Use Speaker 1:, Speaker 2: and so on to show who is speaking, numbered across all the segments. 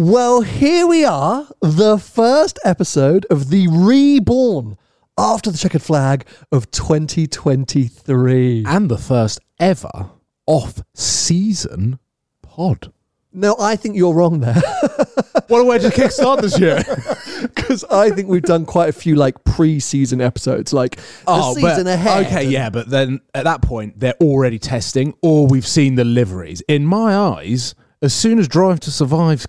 Speaker 1: Well, here we are, the first episode of the reborn after the checkered flag of 2023.
Speaker 2: and the first ever off season pod.
Speaker 1: No, I think you're wrong there
Speaker 2: What a way to kickstart this year.
Speaker 1: because I think we've done quite a few like pre-season episodes, like oh, the season
Speaker 2: but,
Speaker 1: ahead.
Speaker 2: Okay,
Speaker 1: and-
Speaker 2: yeah, but then at that point they're already testing, or we've seen the liveries. In my eyes, as soon as Drive to Survive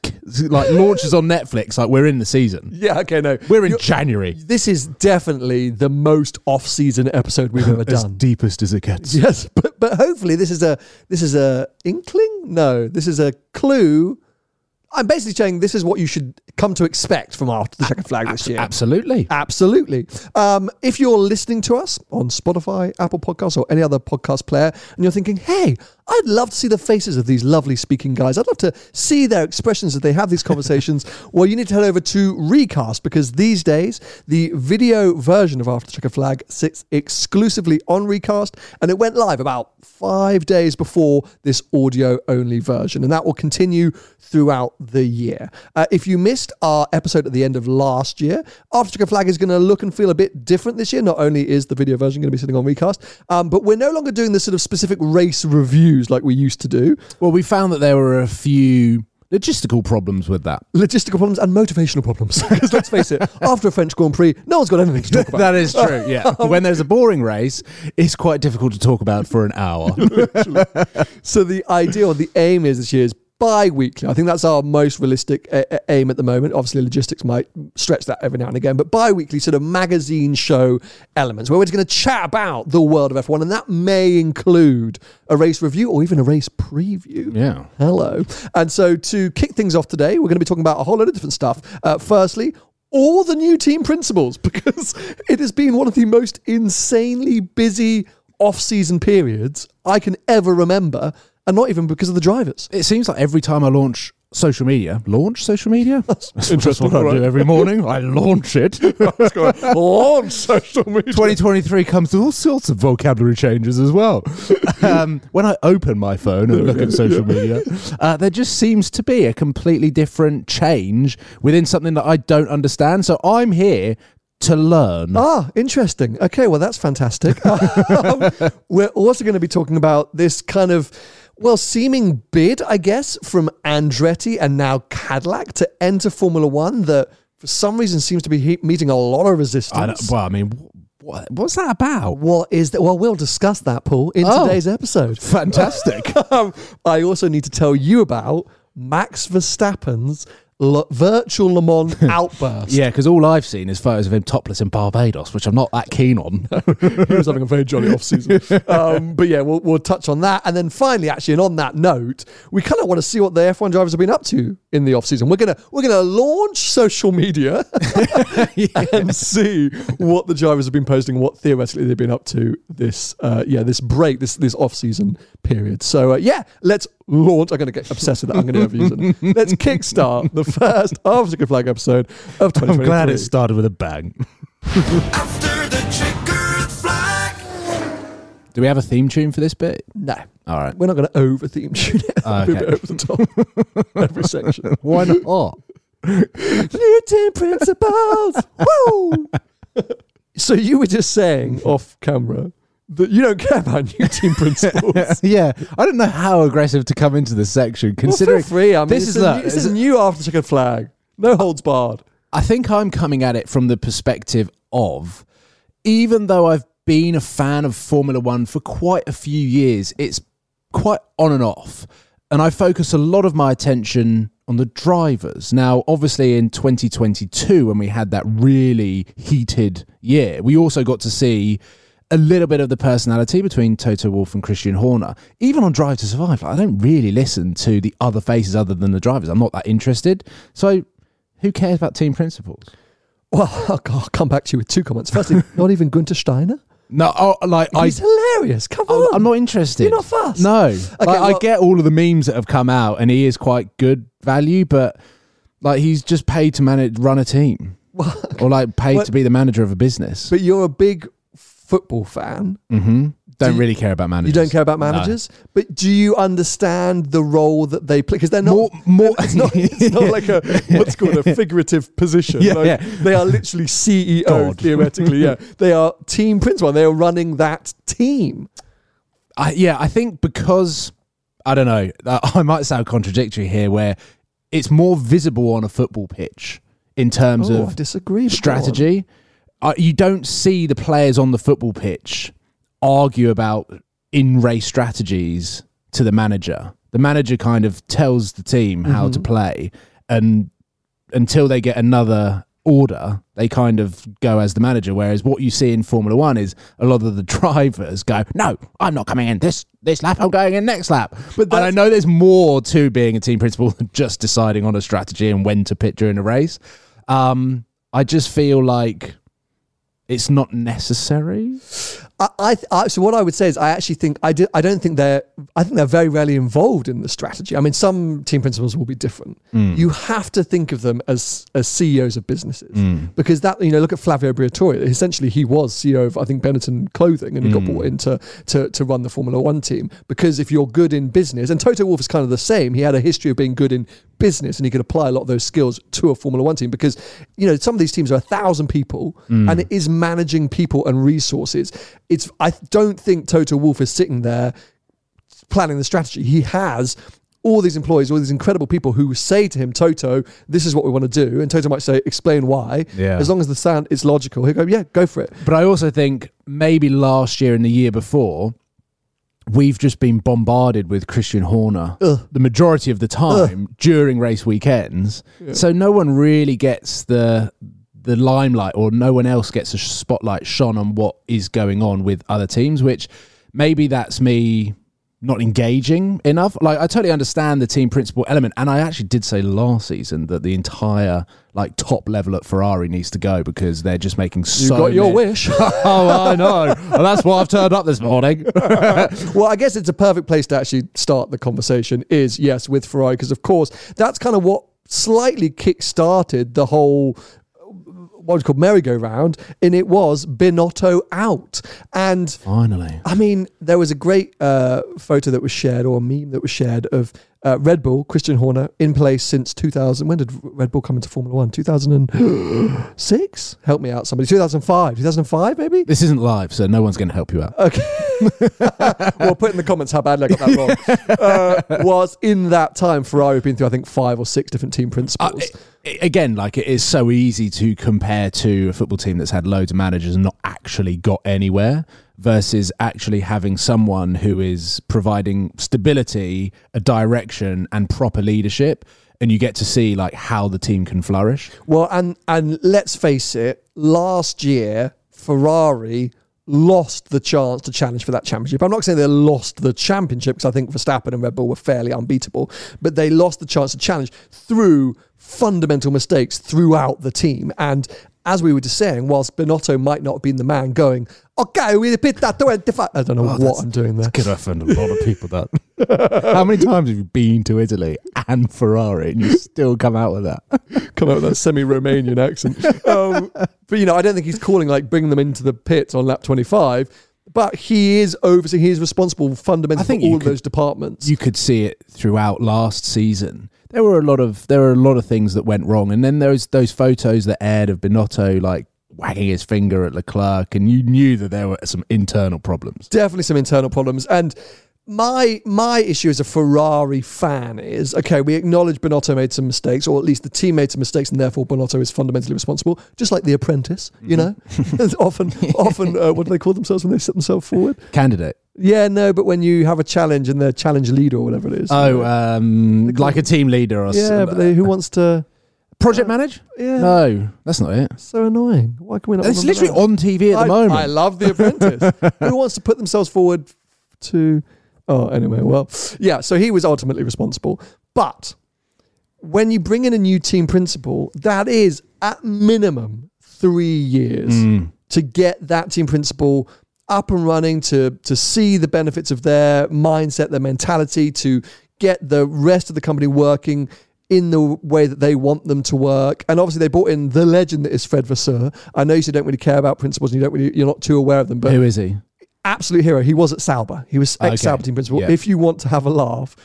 Speaker 2: like launches on Netflix, like we're in the season.
Speaker 1: Yeah, okay, no.
Speaker 2: We're in
Speaker 1: You're-
Speaker 2: January.
Speaker 1: This is definitely the most off-season episode we've ever
Speaker 2: As
Speaker 1: done.
Speaker 2: deepest as it gets.
Speaker 1: Yes, but but hopefully this is a this is a inkling. No, this is a clue. I'm basically saying this is what you should come to expect from after the second flag this year.
Speaker 2: Absolutely.
Speaker 1: Absolutely. Um, if you're listening to us on Spotify, Apple Podcasts, or any other podcast player, and you're thinking, hey, I'd love to see the faces of these lovely speaking guys. I'd love to see their expressions as they have these conversations. well, you need to head over to Recast because these days, the video version of After the Checkered Flag sits exclusively on Recast, and it went live about five days before this audio only version, and that will continue throughout the year. Uh, if you missed our episode at the end of last year, After Checkered Flag is going to look and feel a bit different this year. Not only is the video version going to be sitting on Recast, um, but we're no longer doing the sort of specific race like we used to do.
Speaker 2: Well, we found that there were a few logistical problems with that.
Speaker 1: Logistical problems and motivational problems. Because let's face it, after a French Grand Prix, no one's got anything to talk about.
Speaker 2: That is true. Yeah. Um, when there's a boring race, it's quite difficult to talk about for an hour.
Speaker 1: So the idea or the aim is this year is bi-weekly. I think that's our most realistic uh, uh, aim at the moment. Obviously, logistics might stretch that every now and again, but bi-weekly sort of magazine show elements where we're just going to chat about the world of F1, and that may include a race review or even a race preview.
Speaker 2: Yeah.
Speaker 1: Hello. And so to kick things off today, we're going to be talking about a whole lot of different stuff. Uh, firstly, all the new team principles because it has been one of the most insanely busy off-season periods I can ever remember, and not even because of the drivers.
Speaker 2: It seems like every time I launch social media, launch social media? That's,
Speaker 1: interesting,
Speaker 2: what I do every morning. I launch it.
Speaker 1: Launch social media.
Speaker 2: 2023 comes with all sorts of vocabulary changes as well. Um, when I open my phone and look at social media, uh, there just seems to be a completely different change within something that I don't understand. So I'm here to learn.
Speaker 1: Ah, interesting. Okay, well, that's fantastic. Um, we're also going to be talking about this kind of, well, seeming bid, I guess, from Andretti and now Cadillac to enter Formula One that for some reason seems to be he- meeting a lot of resistance.
Speaker 2: don't- well, I mean, what, what's that about?
Speaker 1: what is that? Well, we'll discuss that, Paul, in
Speaker 2: Oh.
Speaker 1: today's episode.
Speaker 2: Fantastic.
Speaker 1: Um, I also need to tell you about Max Verstappen's virtual Le Mans outburst.
Speaker 2: yeah, because all I've seen is photos of him topless in Barbados, which I'm not that keen on.
Speaker 1: he was having a very jolly off season. Um, but yeah, we'll, we'll touch on that. And then finally, actually, and on that note, we kind of want to see what the F1 drivers have been up to in the off season. We're gonna we're gonna launch social media and see what the drivers have been posting, what theoretically they've been up to this uh, yeah this break this this off season period. So uh, yeah, let's launch. I'm gonna get obsessed with that. I'm gonna overuse it. Let's kickstart the first After Good Flag episode of 2023.
Speaker 2: I'm glad it started with a bang. Do we have a theme tune for this bit?
Speaker 1: No.
Speaker 2: All right.
Speaker 1: We're not going to over theme tune it. Ah, It'll be a bit over the top every section.
Speaker 2: Why not?
Speaker 1: New team principles. Woo! so you were just saying off camera that you don't care about new team principles.
Speaker 2: yeah, I don't know how aggressive to come into this section,
Speaker 1: Well,
Speaker 2: considering
Speaker 1: feel free. I mean,
Speaker 2: this is
Speaker 1: a, new, this
Speaker 2: is
Speaker 1: a new after checkered flag. No holds barred.
Speaker 2: I think I'm coming at it from the perspective of even though I've been a fan of Formula One for quite a few years, it's quite on and off. And I focus a lot of my attention on the drivers. Now, obviously, in 2022, when we had that really heated year, we also got to see a little bit of the personality between Toto Wolff and Christian Horner. Even on Drive to Survive, I don't really listen to the other faces other than the drivers. I'm not that interested. So, who cares about team principles?
Speaker 1: Well, I'll, I'll come back to you with two comments. Firstly, not even Gunter Steiner.
Speaker 2: No, oh, like I,
Speaker 1: He's hilarious. Come on.
Speaker 2: I'm not interested.
Speaker 1: You're not fussed?
Speaker 2: No, Like, I get all of the memes that have come out, and he is quite good value, but like he's just paid to manage, run a team, or like paid
Speaker 1: Well-
Speaker 2: to be the manager of a business.
Speaker 1: But you're a big football fan.
Speaker 2: hmm Don't
Speaker 1: you-
Speaker 2: really care about managers.
Speaker 1: You don't care about
Speaker 2: No.
Speaker 1: managers, but do you understand the role that they play? Because they're not.
Speaker 2: More- more-
Speaker 1: it's not. It's not like a what's called a figurative position.
Speaker 2: Yeah,
Speaker 1: Like,
Speaker 2: yeah.
Speaker 1: They are literally CEO
Speaker 2: God.
Speaker 1: theoretically. Yeah, they are team principal. They are running that team.
Speaker 2: I, yeah, I think because I don't know, I might sound contradictory here, where it's more visible on a football pitch in terms
Speaker 1: Oh,
Speaker 2: of
Speaker 1: disagree. but go on.
Speaker 2: strategy. Uh, you don't see the players on the football pitch argue about in race strategies to the manager. The manager kind of tells the team how
Speaker 1: Mm-hmm.
Speaker 2: to play, and until they get another order, they kind of go as the manager. Whereas what you see in Formula One is a lot of the drivers go, "No, I'm not coming in this this lap. I'm going in next lap."
Speaker 1: But
Speaker 2: I know there's more to being a team principal than just deciding on a strategy and when to pit during a race. Um, I just feel like it's not necessary.
Speaker 1: I, I, I, so what I would say is, I actually think I, do, I don't think they're. I think they're very rarely involved in the strategy. I mean, some team principals will be different. Mm. You have to think of them as as CEOs of businesses mm. because that you know look at Flavio Briatore. Essentially, he was CEO of I think Benetton Clothing, and he got mm. brought in to, to to run the Formula One team. Because if you're good in business, and Toto Wolff is kind of the same. He had a history of being good in business, and he could apply a lot of those skills to a Formula One team. Because you know some of these teams are a thousand people, mm. and it is managing people and resources. It's I don't think Toto Wolff is sitting there planning the strategy. He has all these employees, all these incredible people who say to him, Toto, this is what we want to do. And Toto might say, explain why.
Speaker 2: Yeah.
Speaker 1: As long as the sound is logical, he'll go, yeah, go for it.
Speaker 2: But I also think maybe last year and the year before, we've just been bombarded with Christian Horner
Speaker 1: Ugh.
Speaker 2: the majority of the time during race weekends. So no one really gets the the limelight, or no one else gets a spotlight shone on what is going on with other teams. Which maybe that's me not engaging enough. Like I totally understand the team principal element, and I actually did say last season that the entire like top level at Ferrari needs to go because they're just making
Speaker 1: You
Speaker 2: so.
Speaker 1: got your
Speaker 2: many-
Speaker 1: wish.
Speaker 2: oh, I know. That's why I've turned up this morning.
Speaker 1: well, I guess it's a perfect place to actually start the conversation is yes with Ferrari because of course that's kind of what slightly kick-started the whole what's called merry-go-round and it was Binotto out and
Speaker 2: Finally.
Speaker 1: I mean, there was a great uh, photo that was shared or a meme that was shared of uh, Red Bull, Christian Horner, in place since 2000. When did Red Bull come into Formula One? 2006? Help me out, somebody. 2005? 2005, maybe?
Speaker 2: This isn't live, so no one's going to help you out.
Speaker 1: Okay. well, put in the comments how badly I got that wrong. Uh, was in that time Ferrari been through, I think, five or six different team principals.
Speaker 2: i- i- again, like it is so easy to compare to a football team that's had loads of managers and not actually got anywhere versus actually having someone who is providing stability, a direction, and proper leadership. And you get to see like how the team can flourish.
Speaker 1: Well, and and let's face it, last year Ferrari lost the chance to challenge for that championship. I'm not saying they lost the championship because I think Verstappen and Red Bull were fairly unbeatable, but they lost the chance to challenge through fundamental mistakes throughout the team. And as we were just saying, whilst Binotto might not have been the man going, okay, we pit that 25. I don't know what I'm doing there.
Speaker 2: Could offend a lot of people that. How many times have you been to Italy and Ferrari and you still come out with that?
Speaker 1: come out with that semi-Romanian accent. Um, but you know, I don't think he's calling like bringing them into the pit on lap 25. But he is overseeing. He is responsible fundamentally
Speaker 2: I think
Speaker 1: for all of
Speaker 2: could-
Speaker 1: those departments.
Speaker 2: you could see it throughout last season. There were a lot of there were a lot of things that went wrong, and then was those photos that aired of Binotto like wagging his finger at Leclerc, and you knew that there were some internal problems.
Speaker 1: definitely some internal problems. And my my issue as a Ferrari fan is okay. We acknowledge Binotto made some mistakes, or at least the team made some mistakes, and therefore Binotto is fundamentally responsible. Just like The Apprentice, you know. often, often, uh, what do they call themselves when they set themselves forward?
Speaker 2: Candidate.
Speaker 1: Yeah, no, but when you have a challenge and the challenge leader or whatever it is.
Speaker 2: Oh, um, like a team leader or
Speaker 1: yeah,
Speaker 2: something.
Speaker 1: Yeah, but they, who wants to?
Speaker 2: project manage?
Speaker 1: Yeah,
Speaker 2: No, that's not it.
Speaker 1: so annoying. Why can we not?
Speaker 2: It's literally
Speaker 1: that?
Speaker 2: on TV at
Speaker 1: I,
Speaker 2: the moment.
Speaker 1: I love The Apprentice. Who wants to put themselves forward to? Oh, anyway, well, yeah. So he was ultimately responsible, but when you bring in a new team principal, that is at minimum three years
Speaker 2: Mm.
Speaker 1: to get that team principal up and running, to to see the benefits of their mindset, their mentality, to get the rest of the company working in the way that they want them to work. And obviously, they brought in the legend that is Fred Vasseur. I know you don't really care about principles and you don't really, you're not too aware of them, but
Speaker 2: Who is he?
Speaker 1: Absolute hero. He was at Sauber. He was ex Sauber
Speaker 2: Okay.
Speaker 1: team principal.
Speaker 2: Yeah.
Speaker 1: If you want to have a laugh,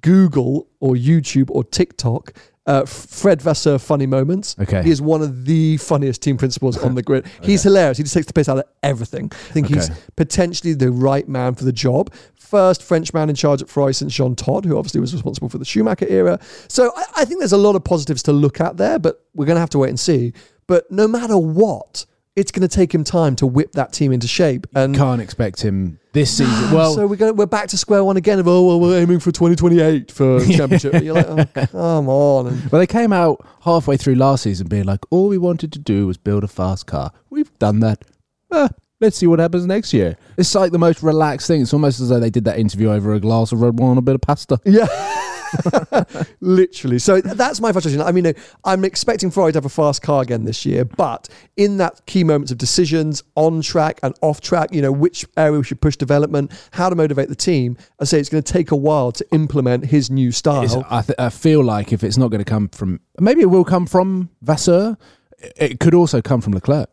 Speaker 1: Google or YouTube or TikTok. Uh, Fred Vasseur funny moments.
Speaker 2: Okay.
Speaker 1: He is one of the funniest team principals on the grid. He's hilarious. He just takes the piss out of everything. I think he's potentially the right man for the job. First French man in charge at Ferrari since Jean Todt, who obviously was responsible for the Schumacher era. So I, I think there's a lot of positives to look at there, but we're going to have to wait and see. But no matter what, it's going to take him time to whip that team into shape. And
Speaker 2: Can't expect him this season. Well,
Speaker 1: so we're going we're back to square one again of oh well we're aiming for 2028 for championship. And you're like oh come on. And
Speaker 2: well, they came out halfway through last season being like, all we wanted to do was build a fast car. We've done that. Eh, let's see what happens next year. It's like the most relaxed thing. It's almost as though they did that interview over a glass of red wine and a bit of pasta.
Speaker 1: yeah. Literally. So that's my frustration. I mean, uh, I'm expecting Ferrari to have a fast car again this year, but in that key moments of decisions on track and off track, you know, which area we should push development, how to motivate the team, I say it's going to take a while to implement his new style.
Speaker 2: I, th- I feel like if it's not going to come from, maybe it will come from Vasseur. It could also come from Leclerc.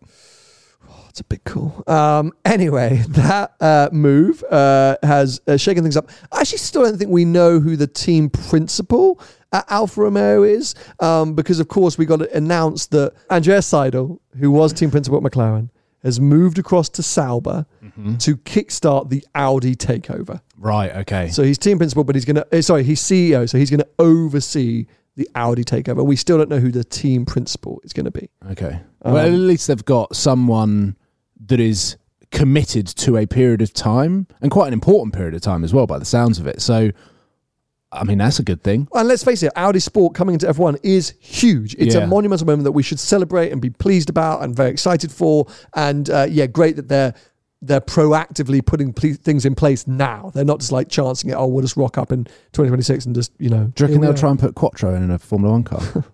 Speaker 1: It's a bit cool. Um, anyway, that uh, move uh, has uh, shaken things up. I actually still don't think we know who the team principal at Alfa Romeo is, um, because of course we got it announced that Andreas Seidl, who was team principal at McLaren, has moved across to Sauber to kickstart the Audi takeover.
Speaker 2: Right. Okay.
Speaker 1: So he's team principal, but he's going to, sorry, he's CEO, so he's going to oversee the Audi takeover. We still don't know who the team principal is going to be.
Speaker 2: Okay. well, at
Speaker 1: Um,
Speaker 2: least they've got someone that is committed to a period of time and quite an important period of time as well, by the sounds of it. So, I mean, that's a good thing.
Speaker 1: And let's face it, Audi Sport coming into F1 is huge. It's
Speaker 2: Yeah.
Speaker 1: a monumental moment that we should celebrate and be pleased about and very excited for. And uh, yeah, great that they're they're proactively putting ple- things in place now. They're not just like chancing it. Oh, we'll just rock up in 2026 and just you know.
Speaker 2: Do you reckon they'll try and put Quattro in a Formula One car?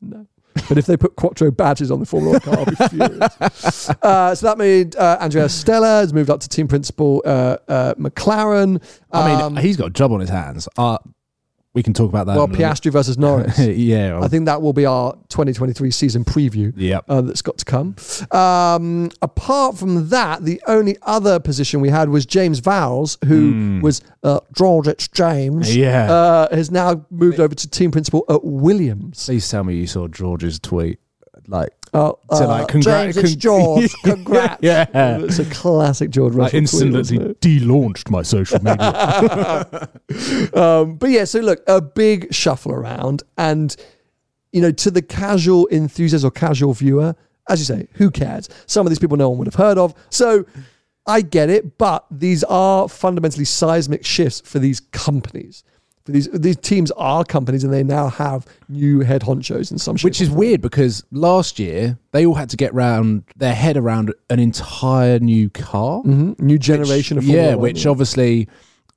Speaker 1: No. But if they put Quattro badges on the Formula One car, I'll be furious. Uh, so that made uh, Andrea Stella has moved up to team principal uh, uh, McLaren.
Speaker 2: I mean,
Speaker 1: Um,
Speaker 2: he's got a job on his hands. We can talk about that.
Speaker 1: well,
Speaker 2: in a little-
Speaker 1: Piastri versus Norris.
Speaker 2: yeah.
Speaker 1: I think that will be our 2023 season preview.
Speaker 2: Yep.
Speaker 1: uh, that's got to come. Um, apart from that, the only other position we had was James Vowles, who was uh, George James.
Speaker 2: Yeah.
Speaker 1: Uh, has now moved over to team principal at Williams.
Speaker 2: Please tell me you saw George's tweet. Like,
Speaker 1: Oh, uh,
Speaker 2: like, congrat-
Speaker 1: James, it's George. Congrats.
Speaker 2: Yeah.
Speaker 1: It's a classic George
Speaker 2: I
Speaker 1: Russell. tweet,
Speaker 2: instantly
Speaker 1: it?
Speaker 2: de-launched my social media.
Speaker 1: Um, but yeah, so look, a big shuffle around, and you know, to the casual enthusiast or casual viewer, as you say, who cares? Some of these people no one would have heard of. So I get it, but these are fundamentally seismic shifts for these companies. These these teams are companies, and they now have new head honchos in some shape.
Speaker 2: Which is weird because last year they all had to get round their head around an entire new car.
Speaker 1: Mhm. new generation of Formula
Speaker 2: yeah,
Speaker 1: One,
Speaker 2: which obviously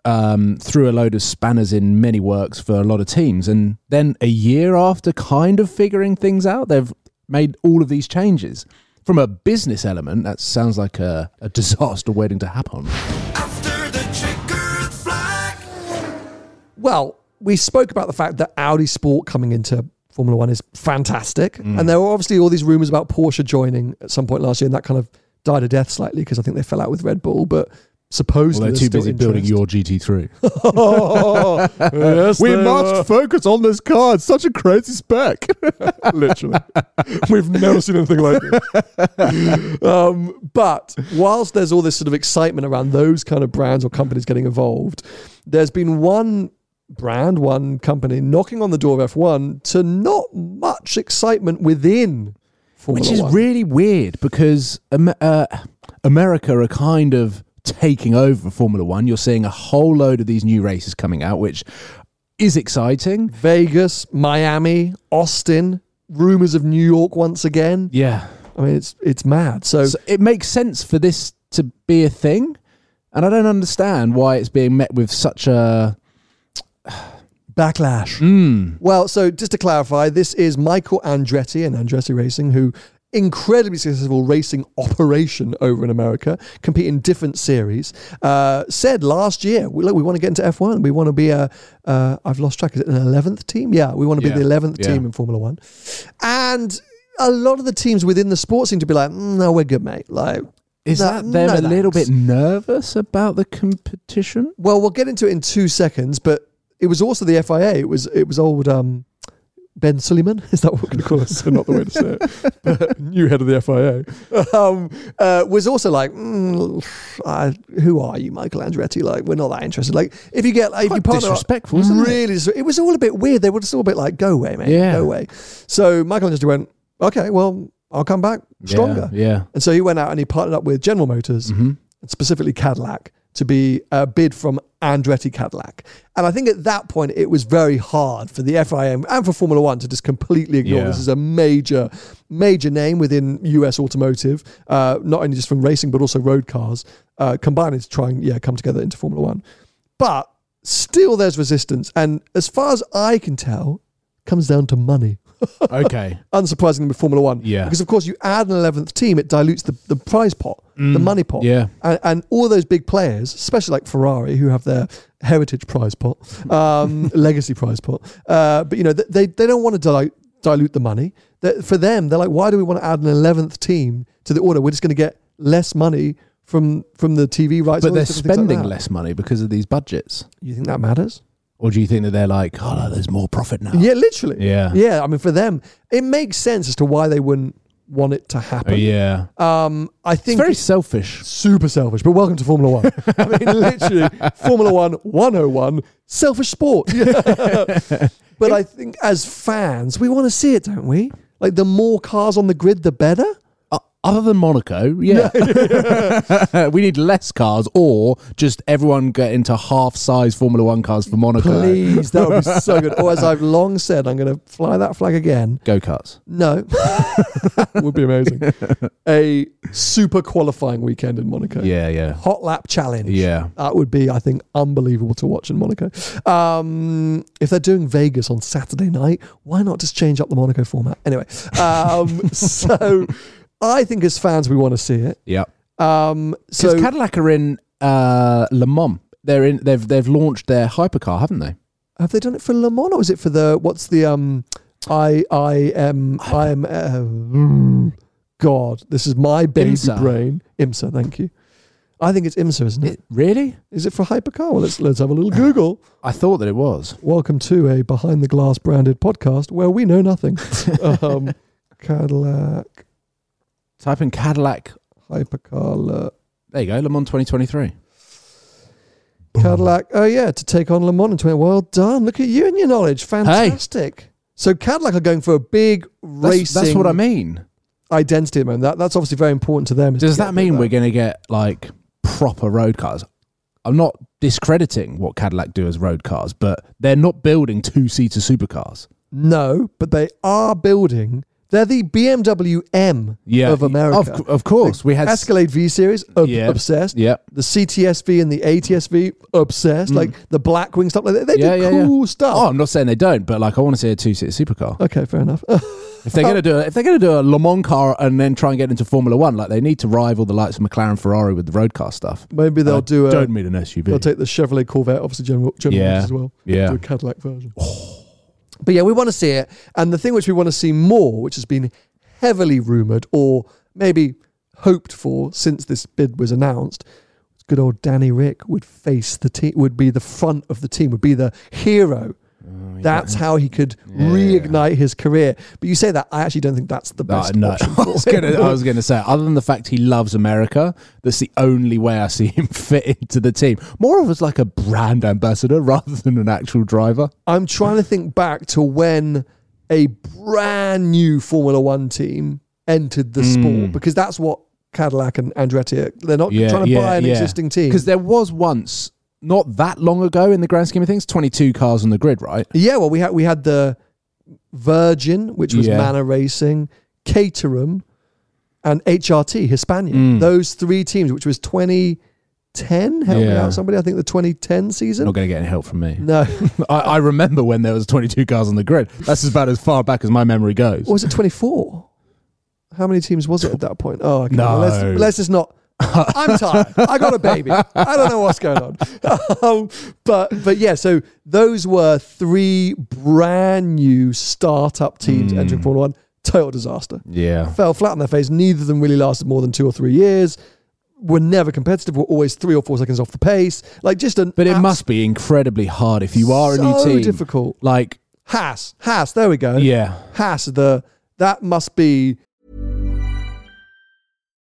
Speaker 2: um, threw a load of spanners in many works for a lot of teams. And then a year after kind of figuring things out, they've made all of these changes. From a business element, that sounds like a, a disaster waiting to happen.
Speaker 1: Well, we spoke about the fact that Audi Sport coming into Formula One is fantastic.
Speaker 2: Mm.
Speaker 1: And there were obviously all these rumors about Porsche joining at some point last year, and that kind of died a death slightly because I think they fell out with Red Bull. But supposedly
Speaker 2: Well, they're too busy building your GT3.
Speaker 1: Oh, yes,
Speaker 2: we must
Speaker 1: are.
Speaker 2: focus on this car. It's such a crazy spec.
Speaker 1: literally. We've never seen anything like this. um, but whilst there's all this sort of excitement around those kind of brands or companies getting involved, there's been one brand, one company knocking on the door of F1 to not much excitement within Formula
Speaker 2: Which is
Speaker 1: One.
Speaker 2: really weird because uh, America are kind of taking over Formula One. You're seeing a whole load of these new races coming out, which is exciting.
Speaker 1: Vegas, Miami, Austin, rumors of New York once again.
Speaker 2: Yeah.
Speaker 1: I mean, it's it's mad. So,
Speaker 2: So it makes sense for this to be a thing. And I don't understand why it's being met with such a.
Speaker 1: backlash.
Speaker 2: Mm,
Speaker 1: Well, so just to clarify, this is Michael Andretti and Andretti Racing, who incredibly successful racing operation over in America, compete in different series. Uh, said last year, we, look, we want to get into F1. We want to be a, uh, I've lost track, is it an 11th team? Yeah, we want to be the 11th
Speaker 2: yeah.
Speaker 1: team in Formula One. And a lot of the teams within the sport seem to be like, "Mm, no, we're good, mate. Like,
Speaker 2: is that them
Speaker 1: no
Speaker 2: a little bit nervous about the competition?
Speaker 1: Well, we'll get into it in two seconds, but it was also the FIA. It was it was old um, Ben Suleiman. Is that what we're going to call it? So not the way to say it. But new head of the FIA um, uh, was also like, mm, uh, "Who are you, Michael Andretti? Like, we're not that interested. Like, if you get like, if you partner up-
Speaker 2: disrespectful, it?
Speaker 1: really, it was all a bit weird. They were just all a bit like, "Go away, mate.
Speaker 2: Yeah.
Speaker 1: Go away." So Michael Andretti went, "Okay, well, I'll come back stronger."
Speaker 2: Yeah. yeah.
Speaker 1: And so he went out and he partnered up with General Motors
Speaker 2: Mhm.
Speaker 1: and specifically Cadillac, to be a bid from Andretti Cadillac. And I think at that point it was very hard for the FIA and for Formula One to just completely ignore
Speaker 2: Yeah.
Speaker 1: this is a major, major name within US automotive, uh, not only just from racing but also road cars, uh, combining to try and yeah come together into Formula One. But still, there's resistance, and as far as I can tell, comes down to money
Speaker 2: Okay.
Speaker 1: unsurprisingly with Formula One.
Speaker 2: Yeah.
Speaker 1: Because of course you add an eleventh team, it dilutes the, the prize pot, the money pot.
Speaker 2: Mm. Yeah.
Speaker 1: And, and all those big players, especially like Ferrari, who have their heritage prize pot, um, legacy prize pot. Uh, but you know, they they don't want to dilute dilute the money. That for them, they're like, why do we want to add an eleventh team to the order? We're just going to get less money from from the TV rights.
Speaker 2: But they're
Speaker 1: things like
Speaker 2: spending less money because of these budgets.
Speaker 1: You think that matters?
Speaker 2: Or do you think that they're like, oh, no, there's more profit now?
Speaker 1: Yeah, literally.
Speaker 2: Yeah.
Speaker 1: Yeah. I mean, for them, it makes sense as to why they wouldn't want it to
Speaker 2: Oh,
Speaker 1: happen.
Speaker 2: yeah.
Speaker 1: Um, I
Speaker 2: It's
Speaker 1: think
Speaker 2: very selfish.
Speaker 1: super selfish, but welcome to Formula One. I mean, literally, Formula One 101, selfish sport. but I think as fans, we want to see it, don't we? Like, the more cars on the grid, the better.
Speaker 2: Other than Monaco, yeah. we need less cars or just everyone get into half size Formula One cars for Monaco.
Speaker 1: Please, that would be so good. Or as I've long said, I'm going to fly that flag again.
Speaker 2: Go karts.
Speaker 1: No, would be amazing. A super qualifying weekend in Monaco.
Speaker 2: Yeah, yeah.
Speaker 1: Hot lap challenge.
Speaker 2: Yeah.
Speaker 1: That would be, I think, unbelievable to watch in Monaco. Um, if they're doing Vegas on Saturday night, why not just change up the Monaco format? Anyway, um, so I think as fans, we want to see it.
Speaker 2: Yeah.
Speaker 1: Um, so
Speaker 2: Cadillac are in uh, Le Mans. They're in. They've they've launched their hypercar, haven't they?
Speaker 1: have they done it for Le Mans or is it for the what's the um, I I am I am uh, God, this is my baby
Speaker 2: IMSA.
Speaker 1: brain. IMSA, thank you. I think it's IMSA, isn't it?
Speaker 2: It- really?
Speaker 1: Is it for hypercar? Well, let's let's have a little Google.
Speaker 2: I thought that it was.
Speaker 1: Welcome to a behind the glass branded podcast where we know nothing. um, Cadillac
Speaker 2: Type in Cadillac.
Speaker 1: hypercar Le-
Speaker 2: There you go. Le Mans 2023.
Speaker 1: Cadillac. Oh yeah, to take on Le Mans in 20. Well done. Look at you and your knowledge. Fantastic. So Cadillac are going for a big
Speaker 2: That's,
Speaker 1: racing
Speaker 2: that's what I mean.
Speaker 1: identity at the moment. That, that's obviously very important to them.
Speaker 2: Does
Speaker 1: to
Speaker 2: that mean
Speaker 1: of
Speaker 2: we're going to get like proper road cars? I'm not discrediting what Cadillac do as road cars, but they're not building two seater supercars.
Speaker 1: No, but they are building. They're the BMW M of America.
Speaker 2: Of, of course, we had s-
Speaker 1: Escalade V series, ob-
Speaker 2: Yeah.
Speaker 1: obsessed.
Speaker 2: Yeah,
Speaker 1: The CTSV and the ATSV, obsessed. Like the Blackwing stuff. Like that. They
Speaker 2: Mm. Yeah,
Speaker 1: do
Speaker 2: yeah, yeah.
Speaker 1: cool stuff.
Speaker 2: Oh, I'm not saying they don't, but like I want to see a two seater supercar.
Speaker 1: Okay, fair enough.
Speaker 2: If they're gonna do it, if they're gonna do a Le Mans car and then try and get into Formula One, like they need to rival the likes of McLaren, Ferrari with the road car stuff.
Speaker 1: Maybe they'll
Speaker 2: I
Speaker 1: do a.
Speaker 2: Don't mean an SUV.
Speaker 1: They'll take the Chevrolet Corvette, obviously General, General
Speaker 2: Yeah.
Speaker 1: Motors as well.
Speaker 2: Yeah.
Speaker 1: Do a Cadillac version. But yeah, we want to see it. And the thing which we want to see more, which has been heavily rumoured or maybe hoped for since this bid was announced, good old Danny Ric would face the team, would be the front of the team, would be the hero. That's how he could reignite his career. But you say that, I actually don't think that's the best
Speaker 2: no, I was, gonna, I was gonna say, other than the fact he loves America, that's the only way I see him fit into the team. More of as like a brand ambassador rather than an actual driver.
Speaker 1: I'm trying to think back to when a brand new Formula One team entered the hmm. sport because that's what Cadillac and Andretti. They're not trying to buy an existing team.
Speaker 2: Because there was once, not that long ago in the grand scheme of things, 22 cars on the grid, right?
Speaker 1: Yeah, well, we had we had the Virgin, which was
Speaker 2: Yeah.
Speaker 1: Manor Racing, Caterham, and HRT Hispania.
Speaker 2: Mm.
Speaker 1: Those three teams, which was 2010. Help me
Speaker 2: Yeah.
Speaker 1: out, somebody. I think the 2010 season.
Speaker 2: Not going to get any help from me.
Speaker 1: no,
Speaker 2: I, I remember when there was 22 cars on the grid. That's about as far back as my memory goes.
Speaker 1: or was it 24? How many teams was it at that point? Oh, okay.
Speaker 2: No.
Speaker 1: Let's, let's just not. I'm tired. I got a baby. I don't know what's going on. Um, but but yeah, so those were three brand new startup teams entering Formula One. Total disaster.
Speaker 2: Yeah.
Speaker 1: Fell flat on their face. Neither of them really lasted more than two or three years. Were never competitive. Were always three or four seconds off the pace. Like just an.
Speaker 2: But it
Speaker 1: abs-
Speaker 2: must be incredibly hard if you are a new
Speaker 1: so
Speaker 2: team.
Speaker 1: difficult.
Speaker 2: Like,
Speaker 1: Haas. Haas. There we go.
Speaker 2: yeah.
Speaker 1: Haas. The that must be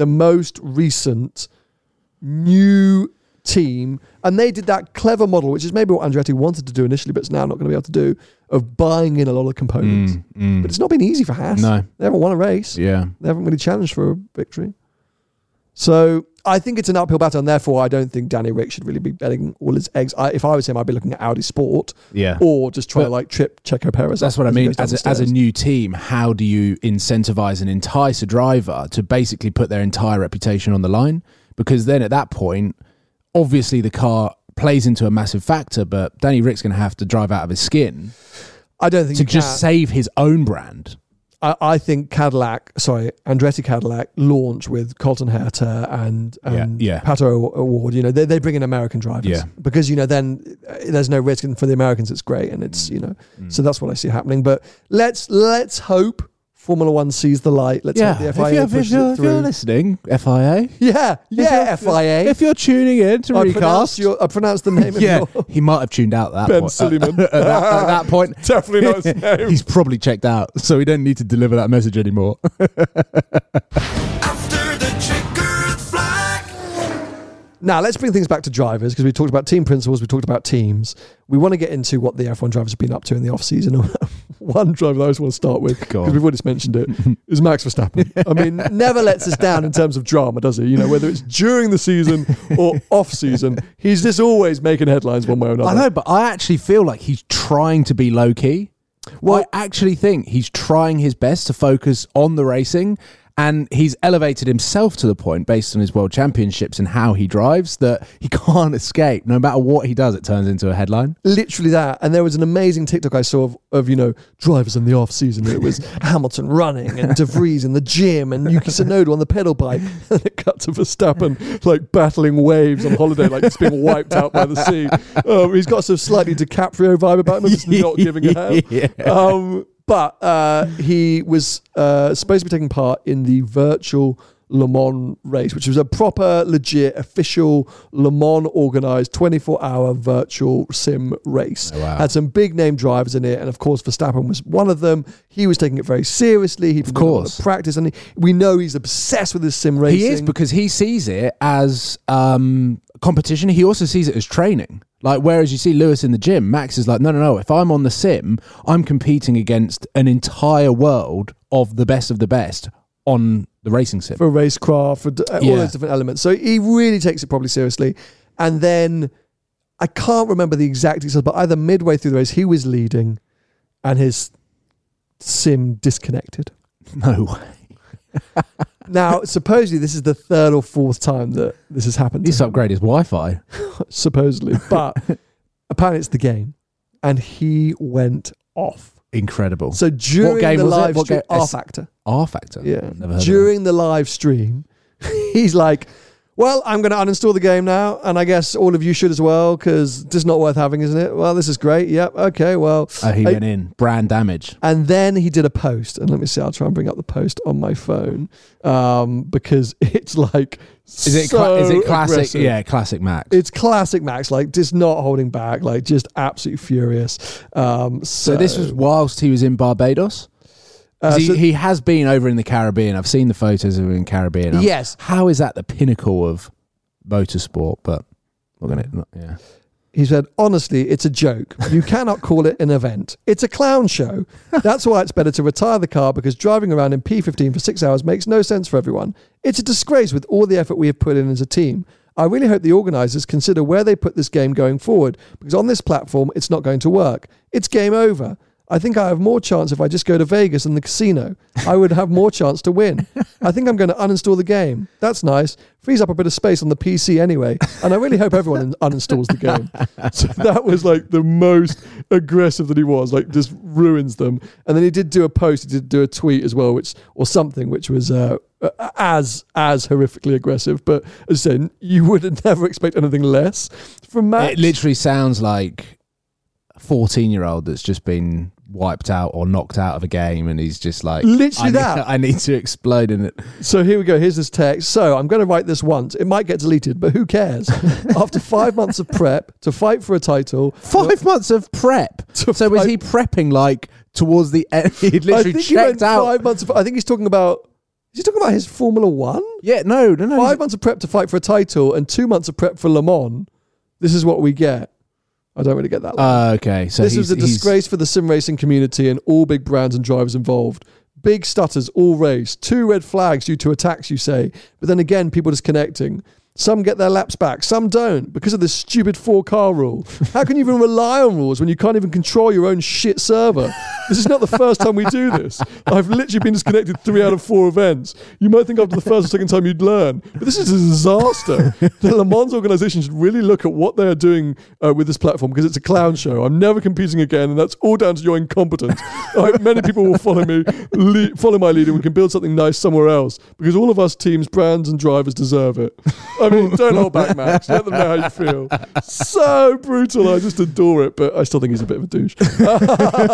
Speaker 1: The most recent new team. And they did that clever model, which is maybe what Andretti wanted to do initially, but it's now not going to be able to do, of buying in a lot of components. Mm, mm. But it's not been easy for Haas.
Speaker 2: No.
Speaker 1: They haven't won a race.
Speaker 2: Yeah.
Speaker 1: They haven't really challenged for a victory. So I think it's an uphill battle, and therefore I don't think Danny Ric should really be betting all his eggs. I, if I was him, I'd be looking at Audi Sport
Speaker 2: Yeah.
Speaker 1: or just try to like trip Checo Perez.
Speaker 2: That's what I mean. As a, as a new team, how do you incentivize and entice a driver to basically put their entire reputation on the line? Because then at that point, obviously the car plays into a massive factor, but Danny Ric's going to have to drive out of his skin
Speaker 1: I don't think
Speaker 2: to just
Speaker 1: can.
Speaker 2: save his own brand.
Speaker 1: I, I think Cadillac, sorry, Andretti Cadillac launch with Colton Herta and, and
Speaker 2: Yeah, yeah.
Speaker 1: Pato O'Ward. You know, they, they bring in American drivers
Speaker 2: Yeah.
Speaker 1: because, you know, then uh, there's no risk. And for the Americans, it's great. And it's, you know, so that's what I see happening. But let's, let's hope Formula One sees the light. Let's
Speaker 2: yeah,
Speaker 1: hope the
Speaker 2: if,
Speaker 1: FIA
Speaker 2: you're, if, you're,
Speaker 1: it
Speaker 2: if you're listening, FIA.
Speaker 1: Yeah, yeah,
Speaker 2: If
Speaker 1: FIA.
Speaker 2: If you're tuning in to
Speaker 1: I
Speaker 2: recast,
Speaker 1: pronounced, your, I pronounced the name of
Speaker 2: yeah,
Speaker 1: your
Speaker 2: he might have tuned out that
Speaker 1: Ben
Speaker 2: point.
Speaker 1: Silliman.
Speaker 2: at, that, at that point,
Speaker 1: Definitely not his name.
Speaker 2: he's probably checked out, so we don't need to deliver that message anymore.
Speaker 3: After the checkered flag.
Speaker 1: Now, let's bring things back to drivers because we talked about team principles, we talked about teams. We want to get into what the F1 drivers have been up to in the off season. One driver that I just want to start with, because we've already mentioned it, is Max Verstappen. I mean, never lets us down in terms of drama, does he? You know, whether it's during the season or off season, he's just always making headlines one way or another.
Speaker 2: I know, but I actually feel like he's trying to be low key. Well, I actually think he's trying his best to focus on the racing And he's elevated himself to the point, based on his world championships and how he drives, that he can't escape. No matter what he does, it turns into a headline.
Speaker 1: literally that. And there was an amazing TikTok I saw of, of you know drivers in the off season. It was Hamilton running and De Vries in the gym and Yuki Tsunoda on the pedal bike. And it cut to Verstappen like battling waves on holiday, like just being wiped out by the sea. Um, he's got some slightly DiCaprio vibe about him, just not giving a hell.
Speaker 2: Yeah.
Speaker 1: Um, but uh, he was uh, supposed to be taking part in the virtual Le Mans race, which was a proper, legit, official Le Mans organized 24 hour virtual sim race.
Speaker 2: Oh, wow.
Speaker 1: Had some big name drivers in it, and of course, Verstappen was one of them. He was taking it very seriously. He'd been doing a lot
Speaker 2: course.
Speaker 1: practice, and he, we know he's obsessed with this sim racing.
Speaker 2: He is because he sees it as um, competition. He also sees it as training. Like whereas you see Lewis in the gym, Max is like, no, no, no. If I'm on the sim, I'm competing against an entire world of the best of the best on the racing sim.
Speaker 1: for racecraft, for d- all
Speaker 2: Yeah.
Speaker 1: those different elements. So he really takes it probably seriously. And then I can't remember the exact details, but either midway through the race, he was leading and his sim disconnected.
Speaker 2: no way.
Speaker 1: Now, supposedly, this is the third or fourth time that this has happened.
Speaker 2: He
Speaker 1: to
Speaker 2: needs to
Speaker 1: him,
Speaker 2: upgrade his Wi-Fi.
Speaker 1: supposedly, but apparently it's the game. And he went off.
Speaker 2: Incredible.
Speaker 1: So during
Speaker 2: game
Speaker 1: the
Speaker 2: was it?
Speaker 1: live
Speaker 2: What
Speaker 1: stream,
Speaker 2: game-
Speaker 1: R
Speaker 2: S-
Speaker 1: Factor.
Speaker 2: rFactor.
Speaker 1: Yeah.
Speaker 2: Never heard of
Speaker 1: During the live stream, he's like, well, I'm going to uninstall the game now, and I guess all of you should as well, because this is not worth having, isn't it? Well, this is great. Yep. Okay. Well.
Speaker 2: Oh, he
Speaker 1: I-
Speaker 2: went in. Brand damage.
Speaker 1: and then he did a post, and let me see. I'll try and bring up the post on my phone um, because it's like
Speaker 2: Is it?
Speaker 1: so
Speaker 2: cla- is it classic?
Speaker 1: aggressive.
Speaker 2: Yeah, classic Max.
Speaker 1: It's classic Max, like just not holding back, like just absolutely furious. Um, so,
Speaker 2: so this was whilst he was in Barbados.
Speaker 1: Uh,
Speaker 2: he,
Speaker 1: so-
Speaker 2: he has been over in the Caribbean. I've seen the photos of him in Caribbean. I'm-
Speaker 1: yes.
Speaker 2: How is that the pinnacle of motorsport? But we're gonna. Yeah.
Speaker 1: He said, honestly, it's a joke. You cannot call it an event. It's a clown show. That's why it's better to retire the car because driving around in P15 for six hours makes no sense for everyone. It's a disgrace with all the effort we have put in as a team. I really hope the organisers consider where they put this game going forward because on this platform, it's not going to work. It's game over. I think I have more chance if I just go to Vegas and the casino. I would have more chance to win. I think I'm going to uninstall the game. That's nice. Frees up a bit of space on the PC anyway. And I really hope everyone un- uninstalls the game. So that was like the most aggressive that he was, like just ruins them. And then he did do a post, he did do a tweet as well, which or something which was uh, as as horrifically aggressive. But as I said, you would never expect anything less from Max.
Speaker 2: It literally sounds like a fourteen-year-old that's just been wiped out or knocked out of a game, and he's just like,
Speaker 1: Literally
Speaker 2: I need,
Speaker 1: that.
Speaker 2: I need to explode in it.
Speaker 1: So here we go. Here's this text. So I'm going to write this once. It might get deleted, but who cares? After five months of prep to fight for a title,
Speaker 2: Five months of prep. So was he prepping like towards the end? He
Speaker 1: I
Speaker 2: literally
Speaker 1: think he
Speaker 2: checked out.
Speaker 1: five months. Of, I think he's talking about. Is he talking about his Formula One?
Speaker 2: Yeah, no, no, no.
Speaker 1: Five months of prep to fight for a title and two months of prep for Le Mans. This is what we get. I don't really get that.
Speaker 2: Uh, okay, so
Speaker 1: this was a disgrace for the sim racing community and all big brands and drivers involved. Big stutters all race. Two red flags due to attacks, you say. But then again, people disconnecting. Some get their laps back, some don't because of this stupid four car rule. How can you even rely on rules when you can't even control your own shit server? This is not the first time we do this. I've literally been disconnected three out of four events. You might think after the first or second time you'd learn, but this is a disaster. the Le Mans organization should really look at what they are doing uh, with this platform because it's a clown show. I'm never competing again, and that's all down to your incompetence. Many people will follow me, le- follow my lead, and we can build something nice somewhere else because all of us teams, brands, and drivers deserve it. Mean, don't hold back, Max. Let them know how you feel. So brutal. I just adore it, but I still think he's a bit of a douche.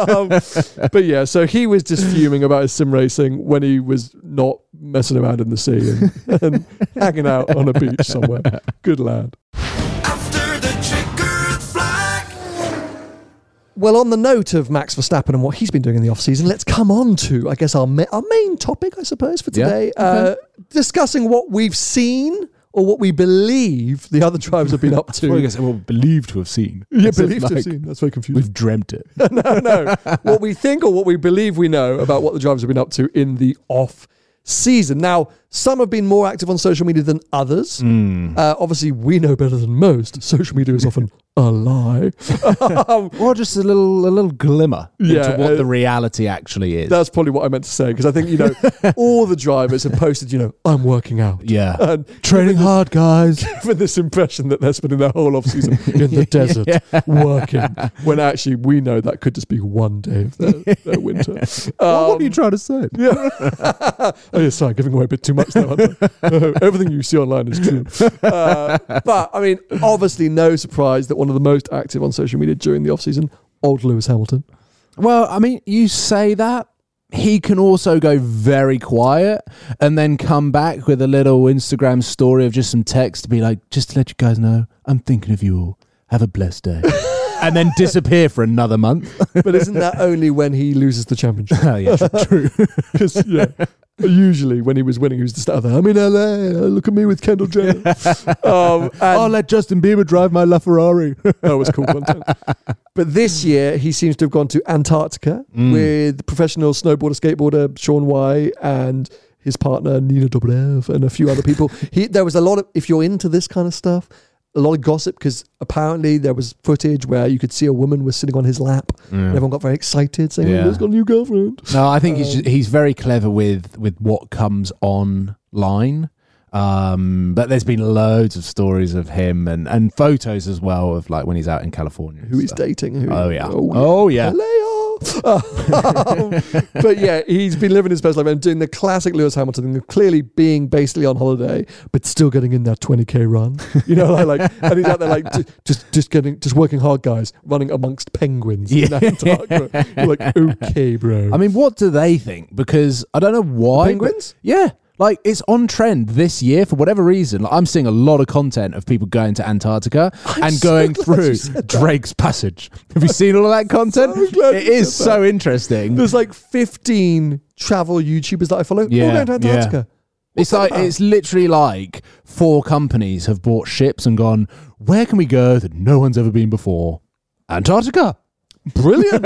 Speaker 1: Um, but yeah, so he was just fuming about his sim racing when he was not messing around in the sea and, and hanging out on a beach somewhere. Good lad.
Speaker 3: After the checkered flag.
Speaker 1: Well, on the note of Max Verstappen and what he's been doing in the off season, let's come on to, I guess, our ma- our main topic, I suppose, for
Speaker 2: Yeah,
Speaker 1: today, uh, discussing what we've seen or what we believe the other drivers have been up
Speaker 2: what I
Speaker 1: to.
Speaker 2: guess, well, believe to have seen.
Speaker 1: Yeah,
Speaker 2: As if,
Speaker 1: believe to have seen. That's very confusing.
Speaker 2: We've dreamt it.
Speaker 1: no, no. what we think or what we believe we know about what the drivers have been up to in the off season. Now, Some have been more active on social media than others. Uh, obviously, we know better than most. Social media is often a lie. Um,
Speaker 2: Or just a little a little glimmer
Speaker 1: Yeah,
Speaker 2: into what
Speaker 1: uh,
Speaker 2: the reality actually is.
Speaker 1: That's probably what I meant to say because I think you know all the drivers have posted. You know, I'm working out.
Speaker 2: yeah.
Speaker 1: And
Speaker 2: Training hard, guys.
Speaker 1: given this impression that they're spending their whole off season in the desert working, when actually we know that could just be one day of their, their winter.
Speaker 2: what
Speaker 1: Um,
Speaker 2: are you trying to say?
Speaker 1: Yeah. oh, yeah, sorry, giving away a bit too much there. aren't I? Uh, Everything you see online is true. Uh, but, I mean, obviously, no surprise that one of the most active on social media during the off season, old Lewis Hamilton.
Speaker 2: Well, I mean, you say that. He can also go very quiet and then come back with a little Instagram story of just some text to be like, just to let you guys know, I'm thinking of you all. Have a blessed day. and then disappear for another month.
Speaker 1: But isn't that only when he loses the championship?
Speaker 2: oh, yeah, true.
Speaker 1: Because, yeah. Usually, when he was winning, he was just out there. I'm in LA. uh, Look at me with Kendall Jenner. um, and
Speaker 2: I'll let Justin Bieber drive my LaFerrari.
Speaker 1: that was cool content. But this year, he seems to have gone to Antarctica with professional snowboarder, skateboarder Shaun White and his partner Nina Dobrev and a few other people. He, there was a lot of, if you're into this kind of stuff, a lot of gossip because apparently there was footage where you could see a woman was sitting on his lap and everyone got very excited saying,
Speaker 2: Yeah.
Speaker 1: oh, he's got a new girlfriend.
Speaker 2: No, I think he's just, he's very clever with with what comes online. Um, but there's been loads of stories of him and, and photos as well of like when he's out in California. and
Speaker 1: Who he's
Speaker 2: stuff.
Speaker 1: dating. Who,
Speaker 2: Oh yeah. Oh yeah.
Speaker 1: Um, but yeah, he's been living his best life and doing the classic Lewis Hamilton thing of clearly being basically on holiday, but still getting in that 20k run. You know, like, like and he's out there like just just getting just working hard, guys, running amongst penguins in Antarctica. You're like, okay, bro.
Speaker 2: I mean, what do they think? Because I don't know why. but-
Speaker 1: penguins?
Speaker 2: yeah. Like it's on trend this year for whatever reason. Like, I'm seeing a lot of content of people going to Antarctica and
Speaker 1: so
Speaker 2: going through
Speaker 1: that.
Speaker 2: Drake's Passage. Have you seen all of that content?
Speaker 1: So
Speaker 2: it is so interesting.
Speaker 1: There's like 15 travel YouTubers that I follow. all
Speaker 2: Yeah,
Speaker 1: going to
Speaker 2: yeah.
Speaker 1: Antarctica.
Speaker 2: It's like
Speaker 1: about?
Speaker 2: it's literally like four companies have bought ships and gone. Where can we go that no one's ever been before? Antarctica.
Speaker 1: Brilliant.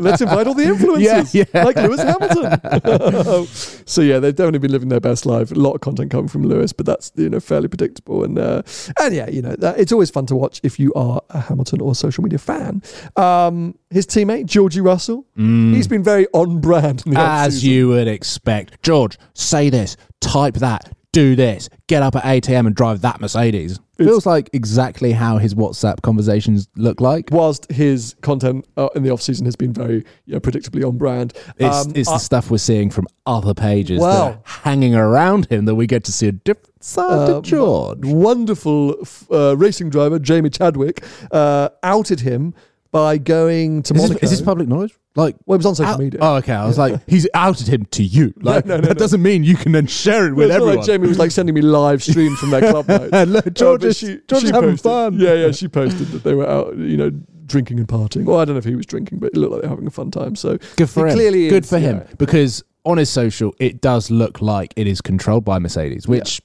Speaker 1: Let's invite all the influencers,
Speaker 2: Yeah, yeah.
Speaker 1: like Lewis Hamilton. so yeah, they've definitely been living their best life. A lot of content coming from Lewis, but that's you know fairly predictable. And uh, and yeah, you know that, it's always fun to watch if you are a Hamilton or social media fan. Um, his teammate Georgie Russell, he's been very on brand.
Speaker 2: Mm. As you would expect. George, say this, type that, do this, get up at 8 a.m. and drive that Mercedes. Feels like exactly how his WhatsApp conversations look like.
Speaker 1: Whilst his content uh, in the off season has been very you know, predictably on brand,
Speaker 2: It's,
Speaker 1: um,
Speaker 2: it's
Speaker 1: I-
Speaker 2: the stuff we're seeing from other pages that
Speaker 1: Well-
Speaker 2: are hanging around him that we get to see a different side
Speaker 1: Uh,
Speaker 2: to George.
Speaker 1: wonderful uh, racing driver Jamie Chadwick uh, outed him by going to
Speaker 2: Is this,
Speaker 1: Monaco.
Speaker 2: is this public knowledge? Like,
Speaker 1: well, it was on social
Speaker 2: out-
Speaker 1: media.
Speaker 2: Oh, okay. I was like, he's outed him to you. Like,
Speaker 1: no, no,
Speaker 2: that
Speaker 1: no.
Speaker 2: doesn't mean you can then share it with
Speaker 1: it's not
Speaker 2: everyone.
Speaker 1: like Jamie was like sending me live streams from their club night.
Speaker 2: Look,
Speaker 1: Uh,
Speaker 2: George is- George is having
Speaker 1: posted-
Speaker 2: fun.
Speaker 1: Yeah, yeah, she posted that they were out, you know, drinking and partying. Well, I don't know if he was drinking, but it looked like they were having a fun time. So
Speaker 2: Good for him.
Speaker 1: Clearly,
Speaker 2: Good
Speaker 1: is,
Speaker 2: for him
Speaker 1: yeah.
Speaker 2: because on his social, it does look like it is controlled by Mercedes, which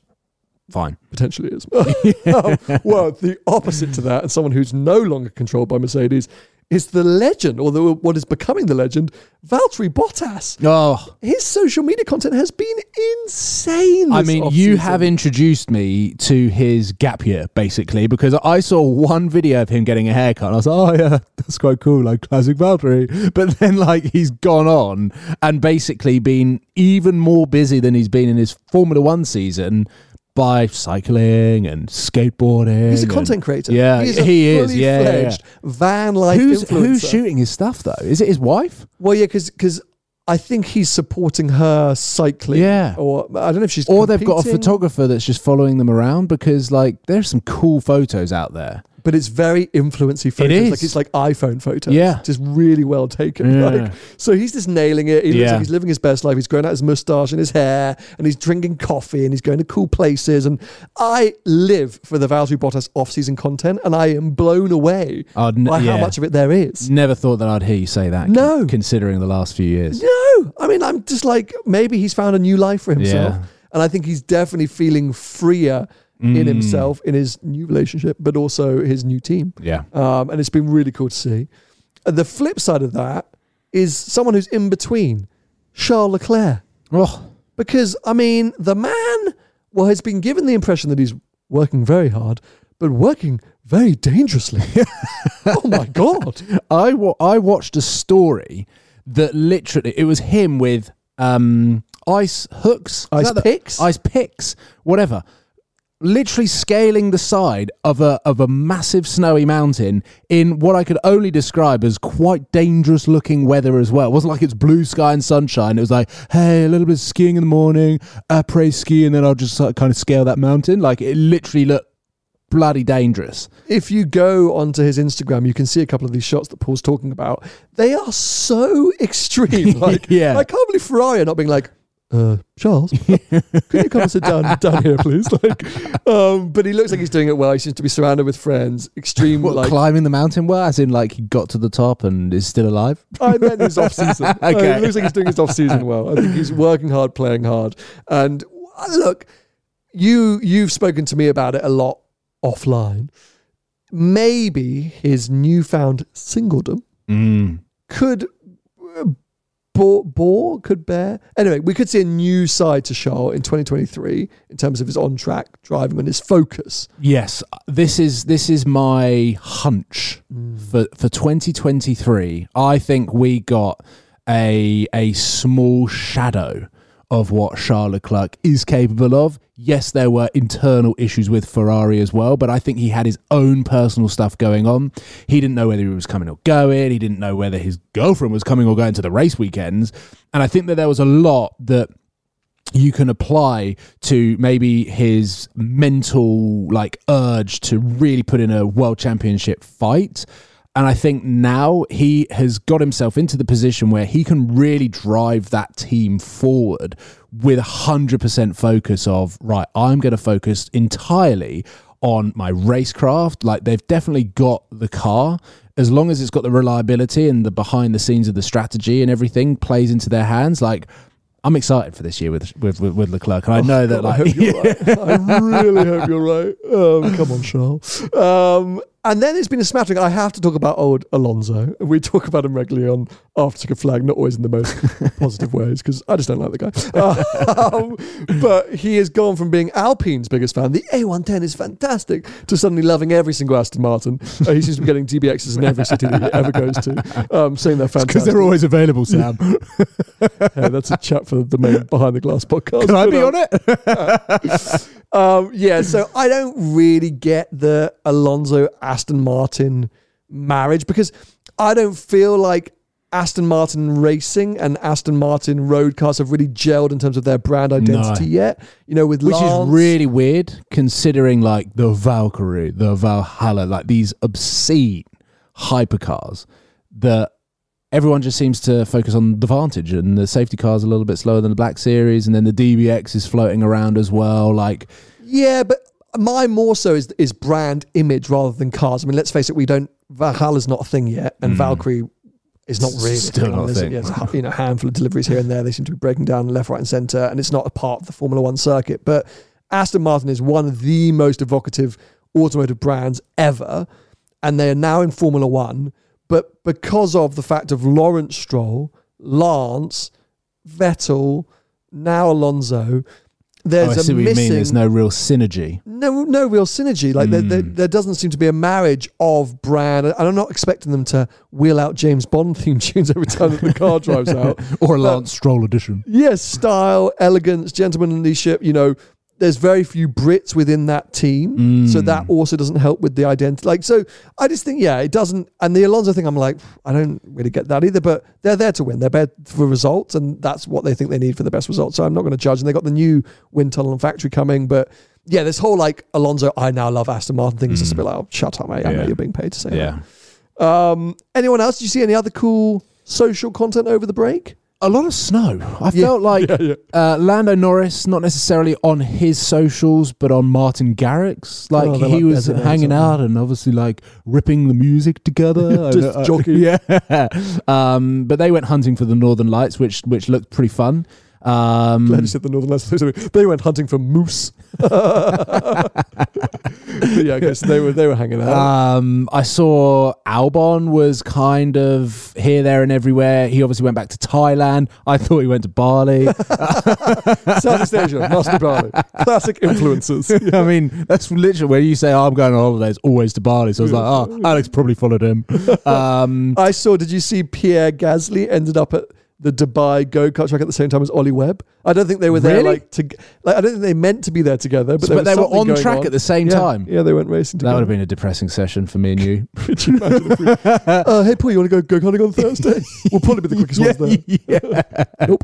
Speaker 2: fine.
Speaker 1: potentially is. Um, well, the opposite to that, and someone who's no longer controlled by Mercedes, is the legend, or the, what is becoming the legend, Valtteri Bottas.
Speaker 2: Oh,
Speaker 1: His social media content has been insane.
Speaker 2: I mean, you
Speaker 1: off-season.
Speaker 2: have introduced me to his gap year basically because I saw one video of him getting a haircut. And I was like, oh yeah, that's quite cool, like classic Valtteri. But then like he's gone on and basically been even more busy than he's been in his Formula One season by cycling and skateboarding.
Speaker 1: He's a
Speaker 2: and-
Speaker 1: content creator.
Speaker 2: Yeah,
Speaker 1: He's a
Speaker 2: he is. Yeah, yeah, yeah.
Speaker 1: van life
Speaker 2: Who's
Speaker 1: influencer.
Speaker 2: who's shooting his stuff though? Is it his wife?
Speaker 1: Well, yeah, because because I think he's supporting her cycling.
Speaker 2: Yeah.
Speaker 1: or I don't know if she's
Speaker 2: Or they've got a photographer that's just following them around because like there's some cool photos out there.
Speaker 1: But it's very influency photos.
Speaker 2: It is.
Speaker 1: Like it's like iPhone photos.
Speaker 2: Yeah.
Speaker 1: just really well taken.
Speaker 2: Yeah.
Speaker 1: Like, so he's just nailing it. He looks
Speaker 2: Yeah.
Speaker 1: like he's living his best life. He's growing out his mustache and his hair, and he's drinking coffee, and he's going to cool places. And I live for the Valtteri Bottas off-season content, and I am blown away
Speaker 2: I'd n-
Speaker 1: by how much of it there is.
Speaker 2: Never thought that I'd hear you say that.
Speaker 1: No.
Speaker 2: con- considering the last few years.
Speaker 1: No, I mean, I'm just like maybe he's found a new life for himself,
Speaker 2: Yeah.
Speaker 1: and I think he's definitely feeling freer
Speaker 2: Mm.
Speaker 1: in himself, in his new relationship, but also his new team.
Speaker 2: Yeah.
Speaker 1: Um, and it's been really cool to see. And the flip side of that is someone who's in between, Charles Leclerc.
Speaker 2: Oh,
Speaker 1: because I mean, the man well has been given the impression that he's working very hard, but working very dangerously. oh my god!
Speaker 2: I wa- I watched a story that literally it was him with um ice hooks,
Speaker 1: Ice
Speaker 2: the-
Speaker 1: picks?
Speaker 2: ice picks, whatever. Literally scaling the side of a of a massive snowy mountain in what I could only describe as quite dangerous looking weather as well. It wasn't like it's blue sky and sunshine. It was like, hey, a little bit of skiing in the morning, après ski, and then I'll just like, kind of scale that mountain. Like it literally looked bloody dangerous.
Speaker 1: If you go onto his Instagram, you can see a couple of these shots that Paul's talking about. They are so extreme. Like,
Speaker 2: Yeah.
Speaker 1: I can't believe Ferrari not being like, uh, Charles, could you come and sit down down here, please? Like, um, but he looks like he's doing it well. He seems to be surrounded with friends. Extreme,
Speaker 2: What,
Speaker 1: like
Speaker 2: climbing the mountain well, as in like he got to the top and is still alive.
Speaker 1: I meant his off season.
Speaker 2: Okay.
Speaker 1: it looks like he's doing his off season well. I think he's working hard, playing hard. And uh, look, you you've spoken to me about it a lot offline. Maybe his newfound singledom could bore, bore could bear. Anyway, we could see a new side to Charles in 2023 in terms of his on track driving and his focus.
Speaker 2: Yes, this is this is my hunch mm. for for 2023. I think we got a a small shadow of what Charles Leclerc is capable of. Yes, there were internal issues with Ferrari as well, but I think he had his own personal stuff going on. He didn't know whether he was coming or going. He didn't know whether his girlfriend was coming or going to the race weekends. And I think that there was a lot that you can apply to maybe his mental like urge to really put in a world championship fight and i think now he has got himself into the position where he can really drive that team forward with 100% focus of right i'm going to focus entirely on my racecraft like they've definitely got the car as long as it's got the reliability and the behind the scenes of the strategy and everything plays into their hands like I'm excited for this year with with with, with Leclerc, and I know that
Speaker 1: Oh, God, I
Speaker 2: like
Speaker 1: hope you're right. I really hope you're right. Um, come on, Charles. Um, and then it's been a smattering. I have to talk about old Alonso. We talk about him regularly on After the Checkered Flag, not always in the most positive ways, because I just don't like the guy. Um, but he has gone from being Alpine's biggest fan, the A110 is fantastic, to suddenly loving every single Aston Martin. Uh, he seems to be getting DBXs in every city that he ever goes to, um, saying they're fantastic.
Speaker 2: because they're always available, Sam.
Speaker 1: Yeah, that's a chat for the main Behind the Glass podcast.
Speaker 2: Can I be on it?
Speaker 1: Um, yeah, so I don't really get the Alonso Aston Martin marriage because I don't feel like Aston Martin racing and Aston Martin road cars have really gelled in terms of their brand identity
Speaker 2: No.
Speaker 1: yet. You know, with
Speaker 2: Which
Speaker 1: Lance,
Speaker 2: is really weird, considering like the Valkyrie, the Valhalla, like these obscene hypercars that everyone just seems to focus on the Vantage, and the safety car's a little bit slower than the Black Series, and then the DBX is floating around as well. Like,
Speaker 1: Yeah, but my more so is is brand image rather than cars. I mean, let's face it, we don't Valhalla's not a thing yet, and hmm. Valkyrie is not really.
Speaker 2: Still
Speaker 1: a thing.
Speaker 2: not a
Speaker 1: There's
Speaker 2: thing.
Speaker 1: yeah, there's a, you know, handful of deliveries here and there. They seem to be breaking down left, right, and centre, and it's not a part of the Formula One circuit. But Aston Martin is one of the most evocative automotive brands ever, and they are now in Formula One. But because of the fact of Lawrence Stroll, Lance, Vettel, now Alonso,
Speaker 2: oh,
Speaker 1: there's
Speaker 2: I see
Speaker 1: a
Speaker 2: what you
Speaker 1: missing
Speaker 2: mean. There's no real synergy.
Speaker 1: no no real synergy. Like there, there,
Speaker 2: Hmm.
Speaker 1: there doesn't seem to be a marriage of brand, and I'm not expecting them to wheel out James Bond theme tunes every time that the car drives out.
Speaker 2: Or a
Speaker 1: But-
Speaker 2: Lance Stroll edition.
Speaker 1: Yes, style, elegance, gentlemanly ship. You know, there's very few Brits within that team, so
Speaker 2: Hmm.
Speaker 1: that also doesn't help with the identity. Like, so I just think, yeah, it doesn't. And the Alonso thing, I'm like, I don't really get that either. But they're there to win. They're there for results, and that's what they think they need for the best results. So I'm not going to judge. And they got the new wind tunnel and factory coming, but. Yeah, this whole like Alonso, I now love Aston Martin thing is just a bit like, oh, shut up, mate. I know. You're being paid to say
Speaker 2: Yeah.
Speaker 1: that. Um, anyone else? Did you see any other cool social content over the break?
Speaker 2: A lot of snow. I
Speaker 1: Yeah,
Speaker 2: felt like
Speaker 1: yeah, yeah.
Speaker 2: Uh, Lando Norris, not necessarily on his socials, but on Martin Garrix. Like
Speaker 1: Oh,
Speaker 2: he
Speaker 1: like
Speaker 2: was hanging out and obviously like ripping the music together. And, uh, yeah. Um, but they went hunting for the Northern Lights, which which looked pretty fun. Um,
Speaker 1: Glad you said the Northern Lights. They went hunting for moose. Yeah, okay, so they were they were hanging out.
Speaker 2: Um, I saw Albon was kind of here, there, and everywhere. He obviously went back to Thailand. I thought he went to Bali.
Speaker 1: Southeast Asia, must be Bali. Classic influences.
Speaker 2: I mean, that's literally where you say, oh, "I'm going on holidays, always to Bali." So I was like, "Oh, Alex probably followed him." Um,
Speaker 1: I saw. Did you see Pierre Gasly ended up at the Dubai go kart track at the same time as Ollie Webb? I don't think they were there
Speaker 2: Really?
Speaker 1: like to. Like, I don't think they meant to be there together, but,
Speaker 2: But they were on track
Speaker 1: on.
Speaker 2: at the same
Speaker 1: Yeah,
Speaker 2: time?
Speaker 1: Yeah, they went racing
Speaker 2: that would have been a depressing session for me and you.
Speaker 1: You we, uh, hey, Paul, you want to go go karting on Thursday? We'll probably be the quickest ones there. nope.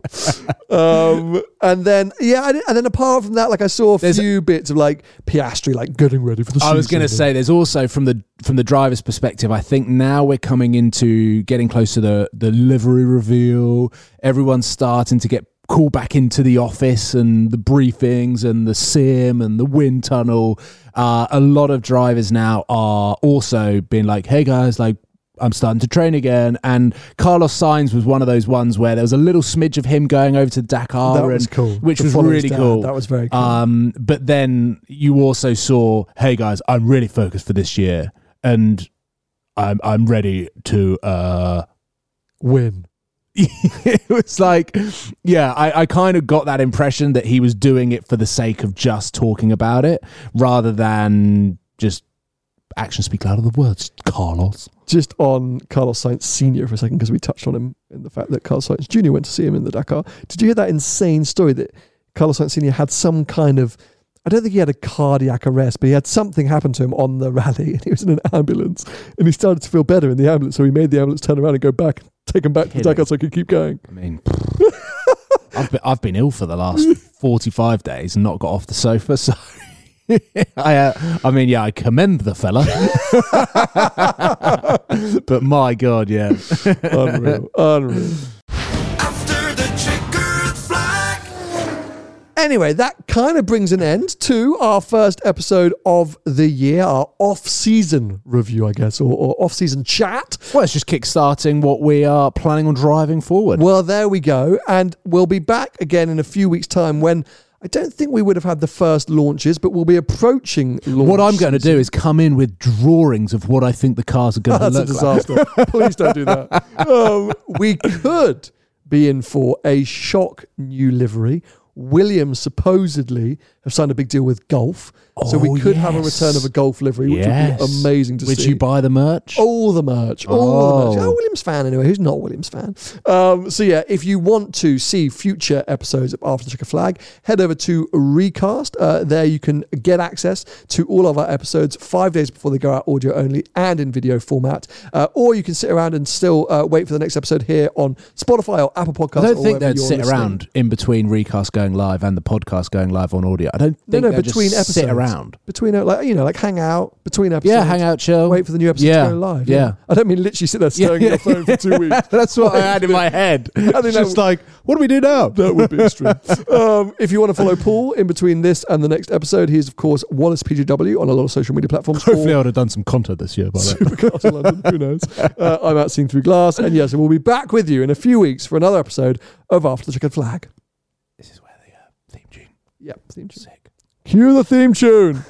Speaker 1: Um, and then yeah, and then apart from that, like I saw a
Speaker 2: There's-
Speaker 1: few bits of like Piastri like getting ready for the.
Speaker 2: I was going to say, there's also from the from the driver's perspective. I think now we're coming into getting close to the the livery reveal. Everyone's starting to get called back into the office and the briefings and the sim and the wind tunnel. Uh, a lot of drivers now are also being like, "Hey guys, like." I'm starting to train again, and Carlos Sainz was one of those ones where there was a little smidge of him going over to Dakar,
Speaker 1: That
Speaker 2: and,
Speaker 1: was cool.
Speaker 2: which was really cool.
Speaker 1: That was very cool.
Speaker 2: Um, but then you also saw, hey guys, I'm really focused for this year, and I'm I'm ready to. uh
Speaker 1: win.
Speaker 2: It was like, yeah, I, I kind of got that impression that he was doing it for the sake of just talking about it, rather than just actions speak louder than words. Carlos.
Speaker 1: Just on Carlos Sainz Senior for a second because we touched on him in the fact that Carlos Sainz Junior went to see him in the Dakar. Did you hear that insane story that Carlos Sainz Senior had some kind of I don't think he had a cardiac arrest, but he had something happen to him on the rally, and he was in an ambulance, and he started to feel better in the ambulance, so he made the ambulance turn around and go back, take him back to
Speaker 2: Kidding.
Speaker 1: Dakar so he could keep going.
Speaker 2: I mean, I've been, I've been ill for the last 45 days and not got off the sofa. So, I, uh, I mean, yeah, I commend the fella. but my God, yeah.
Speaker 1: Unreal, unreal. Anyway, that kind of brings an end to our first episode of the year, our off-season review, I guess, or, or off-season chat.
Speaker 2: Well, it's just kickstarting what we are planning on driving forward.
Speaker 1: Well, there we go. And we'll be back again in a few weeks' time when I don't think we would have had the first launches, but we'll be approaching launch.
Speaker 2: what I'm going to do is come in with drawings of what I think the cars are going to
Speaker 1: That's a
Speaker 2: look like.
Speaker 1: disaster. Please don't do that. Um, we could be in for a shock new livery. Williams supposedly have signed a big deal with Gulf, so we
Speaker 2: Oh,
Speaker 1: could have a
Speaker 2: yes.
Speaker 1: return of a Gulf livery, which would
Speaker 2: Yes.
Speaker 1: be amazing to see.
Speaker 2: Would
Speaker 1: see.
Speaker 2: you buy the merch?
Speaker 1: All the merch. All the merch.
Speaker 2: Oh.
Speaker 1: Oh, Williams fan anyway. Who's not a Williams fan? Um, so yeah, if you want to see future episodes of After the Checker Flag, head over to Recast. Uh, there you can get access to all of our episodes five days before they go out audio only and in video format. Uh, or you can sit around and still uh, wait for the next episode here on Spotify or Apple Podcasts.
Speaker 2: I don't
Speaker 1: or
Speaker 2: think
Speaker 1: wherever
Speaker 2: they'd
Speaker 1: you're
Speaker 2: sit
Speaker 1: listening.
Speaker 2: around in between recast going live and the podcast going live on audio. I don't
Speaker 1: No,
Speaker 2: think
Speaker 1: no,
Speaker 2: they'd
Speaker 1: between
Speaker 2: just
Speaker 1: episodes.
Speaker 2: Around.
Speaker 1: Between, like, you know, like hang out between episodes.
Speaker 2: Yeah, hang out, chill.
Speaker 1: Wait for the new episode
Speaker 2: Yeah,
Speaker 1: to go live.
Speaker 2: yeah.
Speaker 1: I don't mean literally sit there staring at your phone for two weeks.
Speaker 2: That's what I had in my head.
Speaker 1: think
Speaker 2: It's just
Speaker 1: would-
Speaker 2: like, what do we do now?
Speaker 1: That would be extreme. um, if you want to follow Paul in between this and the next episode, he's of course Wallace PGW on a lot of social media platforms.
Speaker 2: Hopefully, I would have done some content this year by.
Speaker 1: Supercars London, who knows? Uh, I'm out seeing through glass, and yes, we'll be back with you in a few weeks for another episode of After the Checkered Flag.
Speaker 2: this is where the uh, theme tune.
Speaker 1: Yep, theme tune.
Speaker 2: Sick.
Speaker 1: Cue the theme tune.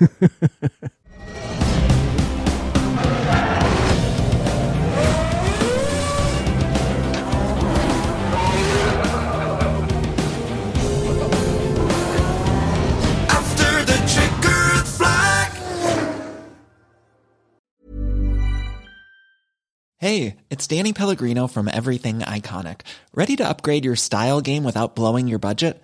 Speaker 3: After the checkered flag.
Speaker 4: Hey, it's Danny Pellegrino from Everything Iconic. Ready to upgrade your style game without blowing your budget?